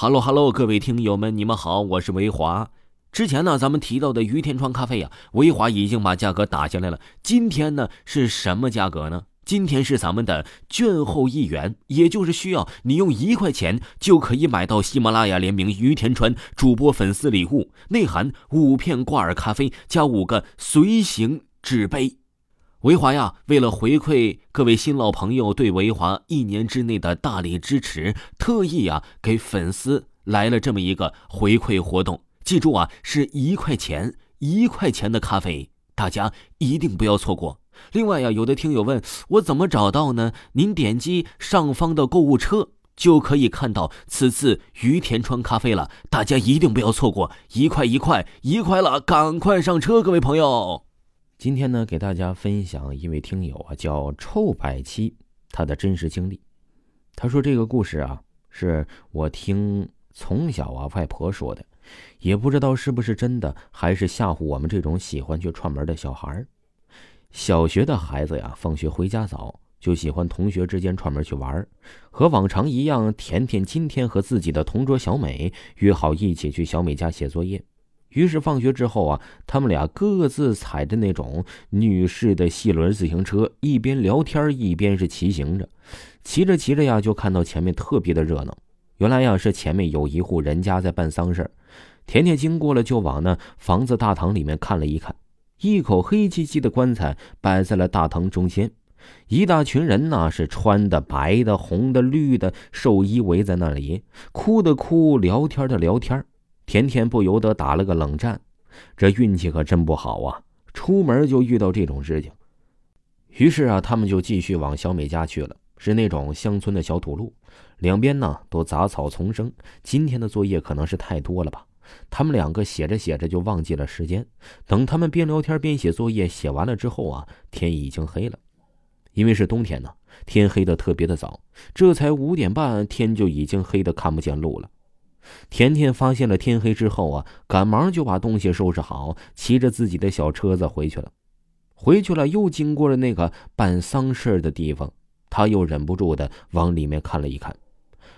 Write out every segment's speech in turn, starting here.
哈喽哈喽，各位听友们，你们好，我是维华。之前呢，咱们提到的于田川咖啡呀，维华已经把价格打下来了。今天呢，是什么价格呢？今天是咱们的券后一元，也就是需要你用一块钱就可以买到喜马拉雅联名于田川主播粉丝礼物，内含五片挂耳咖啡加五个随行纸杯。维华呀，为了回馈各位新老朋友对维华一年之内的大力支持，特意呀给粉丝来了这么一个回馈活动。记住啊，是一块钱，一块钱的咖啡，大家一定不要错过。另外呀，有的听友问我怎么找到呢？您点击上方的购物车就可以看到此次于田川咖啡了。大家一定不要错过，一块一块一块了，赶快上车，各位朋友。今天呢，给大家分享一位听友啊，叫臭百七，他的真实经历。他说这个故事啊，是我听从小啊外婆说的，也不知道是不是真的，还是吓唬我们这种喜欢去串门的小孩儿小学的孩子呀，放学回家早，就喜欢同学之间串门去玩儿和往常一样，甜甜今天和自己的同桌小美约好一起去小美家写作业。于是放学之后啊，他们俩各自踩着那种女士的细轮自行车，一边聊天一边是骑行着。骑着骑着呀，就看到前面特别的热闹。原来呀，是前面有一户人家在办丧事甜甜经过了，就往那房子大堂里面看了一看，一口黑漆漆的棺材摆在了大堂中间，一大群人呢是穿的白的、红的、绿的寿衣围在那里，哭的哭，聊天的聊天。甜甜不由得打了个冷战，这运气可真不好啊！出门就遇到这种事情。于是啊，他们就继续往小美家去了。是那种乡村的小土路，两边呢都杂草丛生。今天的作业可能是太多了吧？他们两个写着写着就忘记了时间。等他们边聊天边写作业，写完了之后啊，天已经黑了。因为是冬天呢，天黑的特别的早，这才五点半，天就已经黑的看不见路了。甜甜发现了天黑之后啊，赶忙就把东西收拾好，骑着自己的小车子回去了。回去了，又经过了那个办丧事的地方，他又忍不住的往里面看了一看。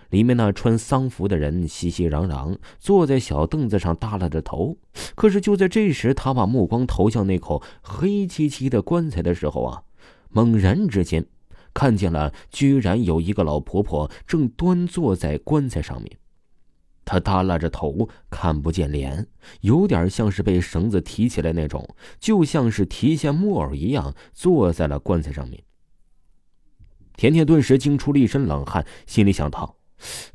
里面那穿丧服的人熙熙攘攘，坐在小凳子上耷拉着头。可是就在这时，他把目光投向那口黑漆漆的棺材的时候啊，猛然之间，看见了，居然有一个老婆婆正端坐在棺材上面。他耷拉着头，看不见脸，有点像是被绳子提起来那种，就像是提线木偶一样，坐在了棺材上面。甜甜顿时惊出了一身冷汗，心里想到：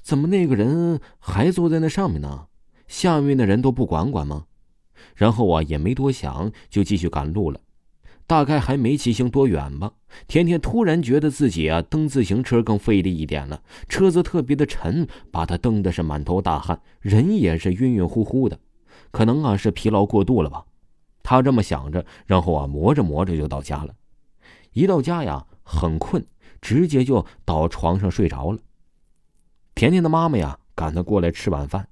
怎么那个人还坐在那上面呢？下面的人都不管管吗？然后啊，也没多想，就继续赶路了。大概还没骑行多远吧，甜甜突然觉得自己啊蹬自行车更费力一点了，车子特别的沉，把她蹬的是满头大汗，人也是晕晕乎乎的，可能啊是疲劳过度了吧。他这么想着，然后啊磨着磨着就到家了。一到家呀，很困，直接就倒床上睡着了。甜甜的妈妈呀赶她过来吃晚饭，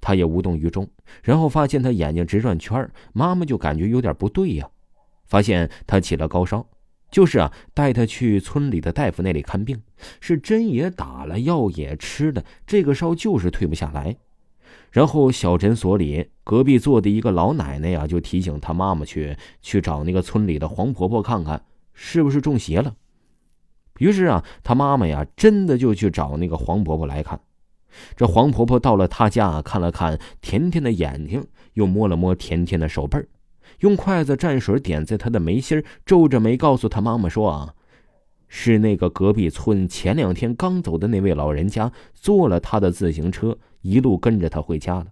她也无动于衷，然后发现她眼睛直转圈妈妈就感觉有点不对呀。发现他起了高烧，就是啊，带他去村里的大夫那里看病，是针也打了，药也吃了，这个烧就是退不下来。然后小诊所里隔壁坐的一个老奶奶呀，就提醒他妈妈去去找那个村里的黄婆婆看看，是不是中邪了。于是啊，他妈妈呀，真的就去找那个黄婆婆来看。这黄婆婆到了他家，看了看甜甜的眼睛，又摸了摸甜甜的手背儿。用筷子蘸水点在他的眉心皱着眉告诉他妈妈说：“啊，是那个隔壁村前两天刚走的那位老人家坐了他的自行车，一路跟着他回家了。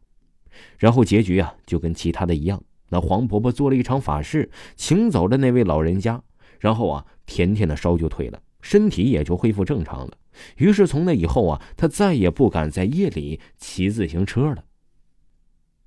然后结局啊，就跟其他的一样，那黄婆婆做了一场法事，请走了那位老人家。然后啊，甜甜的烧就退了，身体也就恢复正常了。于是从那以后啊，他再也不敢在夜里骑自行车了。”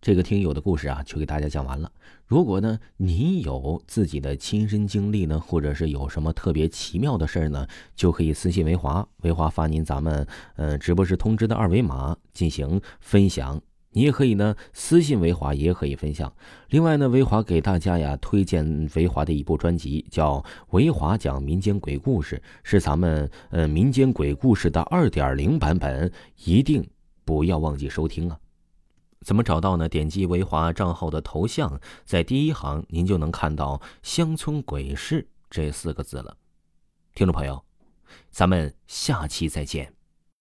这个听友的故事啊，就给大家讲完了。如果呢，你有自己的亲身经历呢，或者是有什么特别奇妙的事儿呢，就可以私信维华，维华发您咱们呃直播时通知的二维码进行分享。你也可以呢私信维华，也可以分享。另外呢，维华给大家呀推荐维华的一部专辑，叫《维华讲民间鬼故事》，是咱们呃民间鬼故事的二点零版本，一定。不要忘记收听啊！怎么找到呢？点击维华账号的头像，在第一行您就能看到“乡村鬼市”这四个字了。听众朋友，咱们下期再见。